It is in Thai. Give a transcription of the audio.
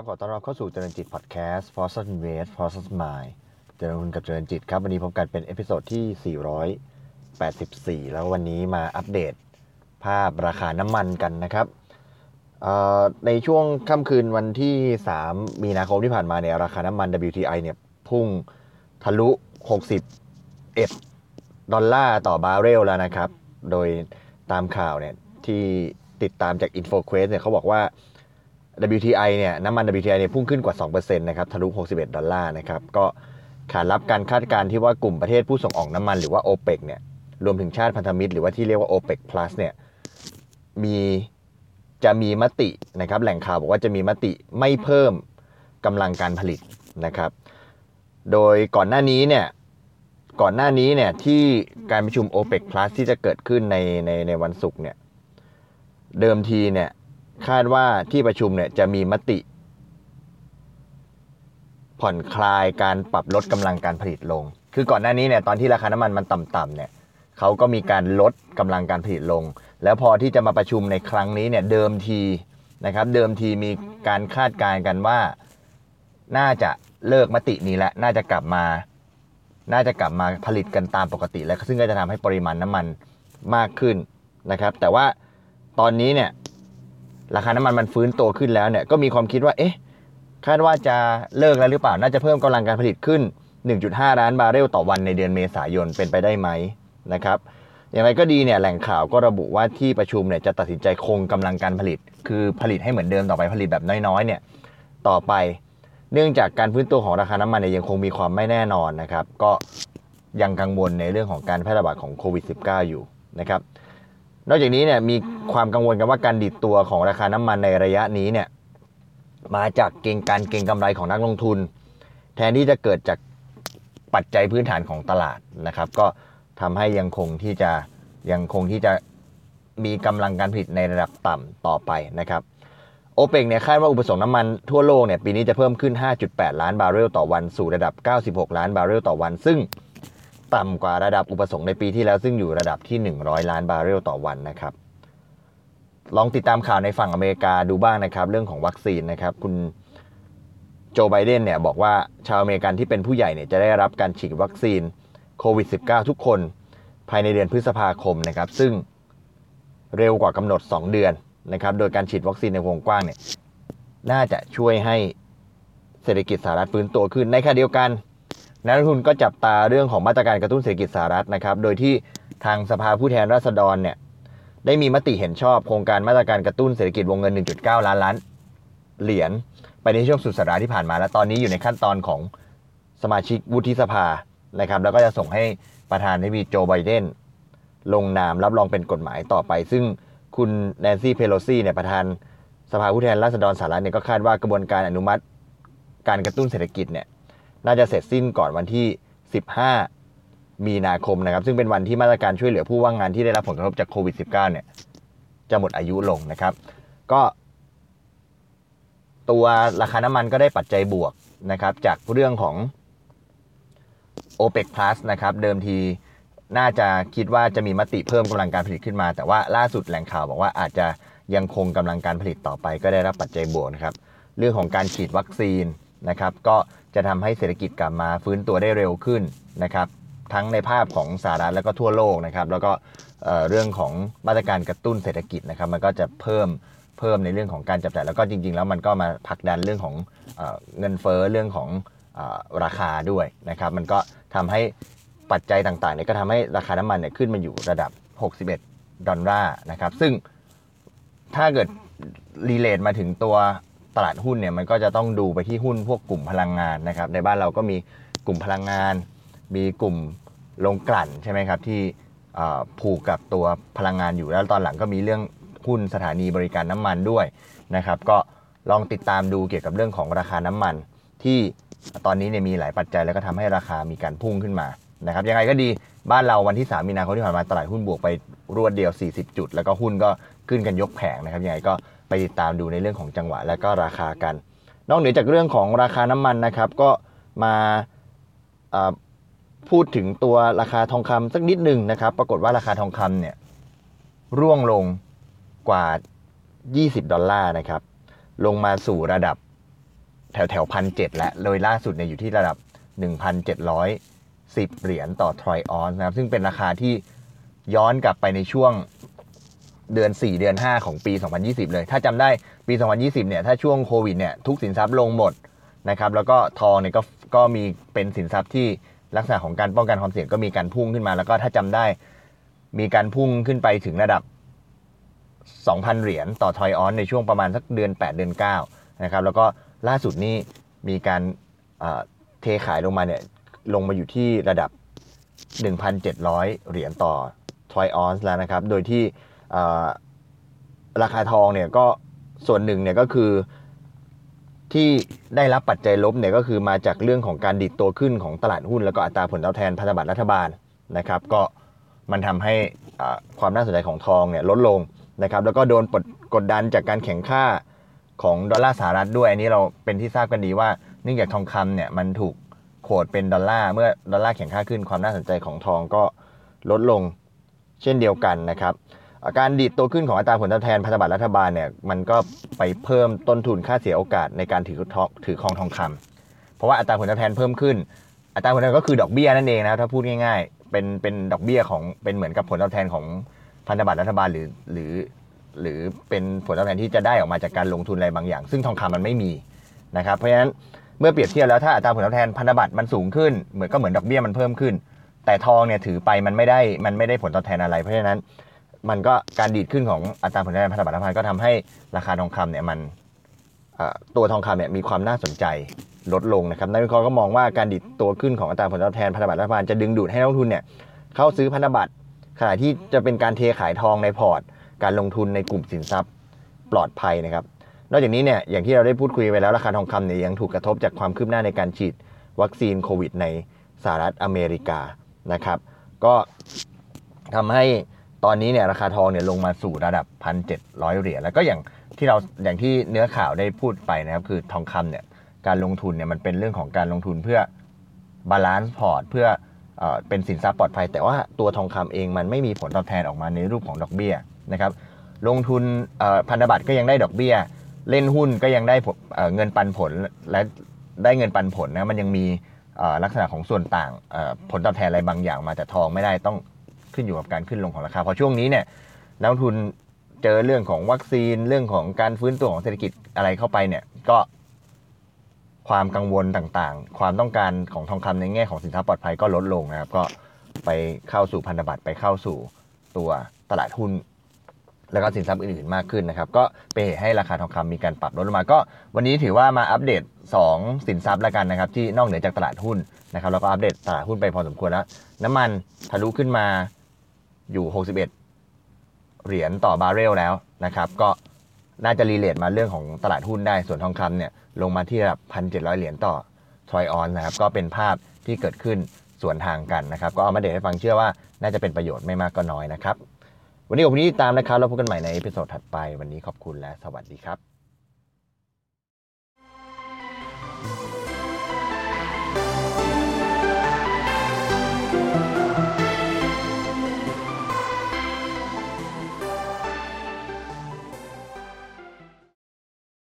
ครับขอต้อนรับเข้าสู่เจริญจิตพอดแคสต์ f o r s t Invest f o r s t Mind เจริญคุณกับเจริญจิตครับ วันนี้พบกันเป็น episode ที่ 484 แล้ววันนี้มาอัปเดตภาพราคาน้ำมันกันนะครับ ในช่วงค่ำคืนวันที่ 3 มีนาคมที่ผ่านมาเนี่ยราคาน้ำมัน WTI เนี่ยพุ่งทะลุ 61 ดอลลาร์ต่อบาร์เรลแล้วนะครับ โดยตามข่าวเนี่ยที่ติดตามจาก InfoQuest เนี่ยเขาบอกว่า WTI เนี่ยน้ำมัน WTI เนี่ยพุ่งขึ้นกว่า 2%นะครับทะลุ 61 ดอลลาร์นะครับก็ขานรับการคาดการณ์ที่ว่ากลุ่มประเทศผู้ส่งออกน้ำมันหรือว่า OPEC เนี่ยรวมถึงชาติพันธมิตรหรือว่าที่เรียกว่า OPEC Plus เนี่ยมีจะมีมตินะครับแหล่งข่าวบอกว่าจะมีมติไม่เพิ่มกำลังการผลิตนะครับโดยก่อนหน้านี้เนี่ยก่อนหน้านี้เนี่ยที่การประชุม OPEC Plus ที่จะเกิดขึ้นในในในวันศุกร์เนี่ยเดิมทีเนี่ย คาดว่าที่ประชุมเนี่ยจะมีมติ ผ่อนคลายการปรับลดกำลังการผลิตลง คือก่อนหน้านี้เนี่ยตอนที่ราคาน้ำมันมันต่ำๆเนี่ยเขาก็มีการลดกำลังการผลิตลง แล้วพอที่จะมาประชุมในครั้งนี้เนี่ยเดิมทีนะครับ เดิมทีมีการคาดการณ์กันว่า น่าจะเลิกมตินี้และน่าจะกลับมา น่าจะกลับมาผลิตกันตามปกติ แล้วซึ่งก็จะทำให้ปริมาณน้ำมันมากขึ้นนะครับ แต่ว่าตอนนี้เนี่ย ราคาน้ำมันมันฟื้นตัวขึ้นแล้วเนี่ยก็มีความคิดว่าเอ๊ะคาดว่าจะเลิกแล้วหรือเปล่าน่าจะเพิ่มกำลังการผลิตขึ้น 1.5 ล้านบาร์เรลต่อวันในเดือนเมษายนเป็นไปได้ไหมนะครับอย่างไรก็ดีเนี่ยแหล่งข่าวก็ระบุว่าที่ประชุมเนี่ยจะตัดสินใจคงกำลังการผลิต คือผลิตให้เหมือนเดิมต่อไปผลิตแบบน้อยๆเนี่ยต่อไป เนื่องจากการฟื้นตัวของราคาน้ำมันเนี่ยยังคงมีความไม่แน่นอนนะครับ ก็ยังกังวลในเรื่องของการแพร่ระบาดของโควิด -19 อยู่นะครับ นอกจากนี้เนี่ยมีความกังวลกันว่าการดิดตัวของราคาน้ำมันในระยะนี้เนี่ยมาจากเก่งการเก่งกำไรของนักลงทุน แทนที่จะเกิดจากปัจจัยพื้นฐานของตลาดนะครับ ก็ทำให้ยังคงที่จะยังคงที่จะมีกำลังการผลิตในระดับต่ำต่อไปนะครับโอเปกเนี่ยคาดว่าอุปสงค์น้ำมันทั่วโลกเนี่ยปีนี้จะเพิ่มขึ้น 5.8 ล้านบาร์เรลต่อวันสู่ระดับ 96 ล้านบาร์เรลต่อวัน ซึ่ง ต่ำกว่าระดับอุปสงค์ในปีที่แล้วซึ่งอยู่ระดับที่ 100 ล้านบาร์เรลต่อวันนะครับ ลองติดตามข่าวในฝั่งอเมริกาดูบ้างนะครับ เรื่องของวัคซีนนะครับ คุณโจไบเดนเนี่ยบอกว่าชาวอเมริกันที่เป็นผู้ใหญ่เนี่ยจะได้รับการฉีดวัคซีนโควิด -19 ทุกคนภายในเดือนพฤษภาคมนะครับ ซึ่งเร็วกว่ากำหนด 2 เดือนนะครับ โดยการฉีดวัคซีนในวงกว้างเนี่ยน่าจะช่วยให้เศรษฐกิจสหรัฐฟื้นตัวขึ้นในขณะเดียวกัน นักลงทุนก็จับตาเรื่องของมาตรการกระตุ้นเศรษฐกิจสหรัฐนะครับ โดยที่ทางสภาผู้แทนราษฎรเนี่ยได้มีมติเห็นชอบโครงการมาตรการกระตุ้นเศรษฐกิจวงเงิน 1.9 ล้านล้านเหรียญไปในช่วงสุดสัปดาห์ที่ผ่านมา และตอนนี้อยู่ในขั้นตอนของสมาชิกวุฒิสภานะครับ แล้วก็จะส่งให้ประธานาธิบดีโจไบเดนลงนามรับรองเป็นกฎหมายต่อไป ซึ่งคุณแนนซี่เพโลซีเนี่ยประธานสภาผู้แทนราษฎรสหรัฐเนี่ยก็คาดว่ากระบวนการอนุมัติ การกระตุ้นเศรษฐกิจเนี่ย น่าจะเสร็จสิ้นก่อนวันที่ 15 มีนาคมนะครับ ซึ่งเป็นวันที่มาตรการช่วยเหลือผู้ว่างงานที่ได้รับผลกระทบจากโควิด -19 เนี่ยจะหมดอายุลงนะครับ ก็ ตัวราคาน้ำมันก็ได้ปัจจัยบวกนะครับ จากเรื่องของ OPEC Plus นะครับ เดิมทีน่าจะคิดว่าจะมีมติเพิ่มกำลังการผลิตขึ้นมา แต่ว่าล่าสุดแหล่งข่าวบอกว่าอาจจะยังคงกำลังการผลิตต่อไป ก็ได้รับปัจจัยบวกนะครับ เรื่องของการฉีดวัคซีนนะครับ ก็ จะทำให้เศรษฐกิจกลับมาฟื้นตัวได้เร็วขึ้นนะครับ ทั้งในภาพของสหรัฐแล้วก็ทั่วโลกนะครับ แล้วก็เรื่องของมาตรการกระตุ้นเศรษฐกิจนะครับ มันก็จะเพิ่มเพิ่มในเรื่องของการจับจ่ายแล้วก็จริง ๆ แล้วมันก็มาผลักดันเรื่องของเงินเฟ้อเรื่องของราคาด้วยนะครับ มันก็ทำให้ปัจจัยต่างๆเนี่ยก็ทำให้ราคาน้ำมันเนี่ยขึ้นมาอยู่ระดับ 61 ดอลลาร์นะครับ ซึ่งถ้าเกิดรีเลทมาถึงตัว ตลาดหุ้นเนี่ยมันก็จะต้องดูไปที่หุ้นพวกกลุ่มพลังงานนะครับ ในบ้านเราก็มีกลุ่มพลังงาน มีกลุ่มลงกลั่นใช่ไหมครับที่ผูกกับตัวพลังงานอยู่แล้วตอนหลังก็มีเรื่องหุ้นสถานีบริการน้ำมันด้วยนะครับ ก็ลองติดตามดูเกี่ยวกับเรื่องของราคาน้ำมัน ที่ตอนนี้เนี่ยมีหลายปัจจัยแล้วก็ทำให้ราคามีการพุ่งขึ้นมานะครับยังไงก็ดีบ้านเราวันที่ 3 มีนาคมที่ผ่านมาตลาดหุ้นบวกไปรวดเดียว 40 จุด แล้วก็หุ้นก็ขึ้นกันยกแผงนะครับยังไงก็ ไปติดตามดูในเรื่องของจังหวะและก็ราคากัน นอกเหนือจากเรื่องของราคาน้ำมันนะครับ ก็มาพูดถึงตัวราคาทองคำสักนิดหนึ่งนะครับ ปรากฏว่าราคาทองคำเนี่ยร่วงลงกว่า 20 ดอลลาร์นะครับ ลงมาสู่ระดับแถวแถวพันเจ็แล้วโดยล่าสุดเนี่ยอยู่ที่ระดับ 1,710 เหรียญต่อทรอยออนนะครับ ซึ่งเป็นราคาที่ย้อนกลับไปในช่วง เดือน 4 เดือน 5 ของปี 2020 เลย ถ้าจำได้ปี 2020 เนี่ย ถ้าช่วงโควิดเนี่ย ทุกสินทรัพย์ลงหมดนะครับ แล้วก็ทองเนี่ยก็ก็มีเป็นสินทรัพย์ที่ลักษณะของการป้องกันความเสี่ยงก็มีการพุ่งขึ้นมา แล้วก็ถ้าจำได้มีการพุ่งขึ้นไปถึงระดับ 2,000 เหรียญต่อทอยออนในช่วงประมาณสักเดือน 8 เดือน9นะครับ แล้วก็ล่าสุดนี้มีการเทขายลงมาเนี่ยลงมาอยู่ที่ระดับ 1,700 เหรียญต่อทอยออนแล้วนะครับ โดยที่ ราคาทองเนี่ยก็ส่วนหนึ่งเนี่ยก็คือที่ได้รับปัจจัยลบเนี่ยก็คือมาจากเรื่องของการดิดตัวขึ้นของตลาดหุ้น แล้วก็อัตราผลตอบแทนพันธบัตรรัฐบาลนะครับ ก็มันทำให้ความน่าสนใจของทองเนี่ยลดลงนะครับแล้วก็โดนดกดดันจากการแข่งค่าของดอลลาร์สหรัฐด้วย อันนี้เราเป็นที่ทราบกันดีว่าเนื่องจากทองคำเนี่ยมันถูกโขดเป็นดอลลาร์เมื่อดอลลาร์แข็งค่าขึ้นความน่าสนใจของทองก็ลดลงเช่นเดียวกันนะครับ การดีดตัวขึ้นของอัตราผลตอบแทนพันธบัตรรัฐบาลเนี่ยมันก็ไปเพิ่มต้นทุนค่าเสียโอกาสในการถือทองถือครองทองคำเพราะว่าอัตราผลตอบแทนเพิ่มขึ้น อัตราผลตอบแทนก็คือดอกเบี้ยนั่นเองนะถ้าพูดง่ายๆ เป็นเป็นดอกเบี้ยของเป็นเหมือนกับผลตอบแทนของพันธบัตรรัฐบาลหรือหรือ หรือเป็นผลตอบแทนที่จะได้ออกมาจากการลงทุนอะไรบางอย่าง ซึ่งทองคำมันไม่มีนะครับเพราะฉะนั้นเมื่อเปรียบเทียบแล้วถ้าอัตราผลตอบแทนพันธบัตรมันสูงขึ้นเหมือนก็เหมือนดอกเบี้ยมันเพิ่มขึ้น แต่ทองเนี่ยถือไปมันไม่ได้มันไม่ได้ผลตอบแทนอะไรเพราะฉะนั้น มันก็การดีดขึ้นของอัตราผลตอบแทนพันธบัตรรัฐบาลก็ทำให้ราคาทองคำเนี่ยมันตัวทองคำเนี่ยมีความน่าสนใจลดลงนะครับนักวิเคราะห์ก็มองว่าการดิดตัวขึ้นของอัตราผลตอบแทนพันธบัตรรัฐบาลจะดึงดูดให้นักลงทุนเนี่ยเข้าซื้อพันธบัตรขณะที่จะเป็นการเทขายทองในพอร์ต การลงทุนในกลุ่มสินทรัพย์ปลอดภัยนะครับ นอกจากนี้เนี่ยอย่างที่เราได้พูดคุยไปแล้วราคาทองคำเนี่ยยังถูกกระทบจากความคืบหน้าในการฉีดวัคซีนโควิดในสหรัฐอเมริกานะครับ ก็ทำให้ ตอนนี้เนี่ยราคาทองเนี่ยลงมาสู่ระดับ 1,700 เหรียญแล้วก็อย่างที่เราอย่างที่เนื้อข่าวได้พูดไปนะครับ คือทองคำเนี่ยการลงทุนเนี่ยมันเป็นเรื่องของการลงทุนเพื่อ balance port เพื่อเออเป็นสินทรัพย์ปลอดภัย แต่ว่าตัวทองคำเองมันไม่มีผลตอบแทนออกมาในรูปของดอกเบี้ยนะครับลงทุนพันธบัตรก็ยังได้ดอกเบี้ย เล่นหุ้นก็ยังได้เเงินปันผลและได้เงินปันผลนะมันยังมีลักษณะของส่วนต่างผลตอบแทนอะไรบางอย่างมาแต่ทองไม่ได้ต้อง ขึ้นอยู่กับการขึ้นลงของราคาพราะช่วงนี้เนี่ยนักทุนเจอเรื่องของวัคซีนเรื่องของการฟื้นตัวของเศรษฐกิจอะไรเข้าไปเนี่ยก็ความกังวลต่างๆ ความต้องการของทองคำในแง่ของสินทรัพย์ปลอดภัยก็ลดลงนะครับ ก็ไปเข้าสู่พันธบัตรไปเข้าสู่ตัวตลาดหุ้นแล้วก็สินทรัพย์อื่นๆมากขึ้นนะครับ ก็เป็นเหตุให้ราคาทองคำมีการปรับลดลงมา ก็วันนี้ถือว่ามาอัปเดต 2 สินทรัพย์แล้วกันนะครับ ที่นอกเหนือจากตลาดหุ้นนะครับแล้วก็อัปเดตตลาดหุ้นไปพอสมควรแล้ว น้ำมันทะลุขึ้นมา อยู่ 61 เหรียญต่อบาร์เรลแล้วนะครับ ก็น่าจะรีเลทมาเรื่องของตลาดหุ้นได้ ส่วนทองคำเนี่ยลงมาที่ระดับ 1,700 เหรียญต่อทรอยออนนะครับ ก็เป็นภาพที่เกิดขึ้นสวนทางกันนะครับ ก็เอามาเดทให้ฟังเชื่อว่าน่าจะเป็นประโยชน์ไม่มากก็น้อยนะครับ วันนี้ขอบคุณที่ติดตามนะครับ แล้วพบกันใหม่ใน episode ถัดไป วันนี้ขอบคุณและสวัสดีครับ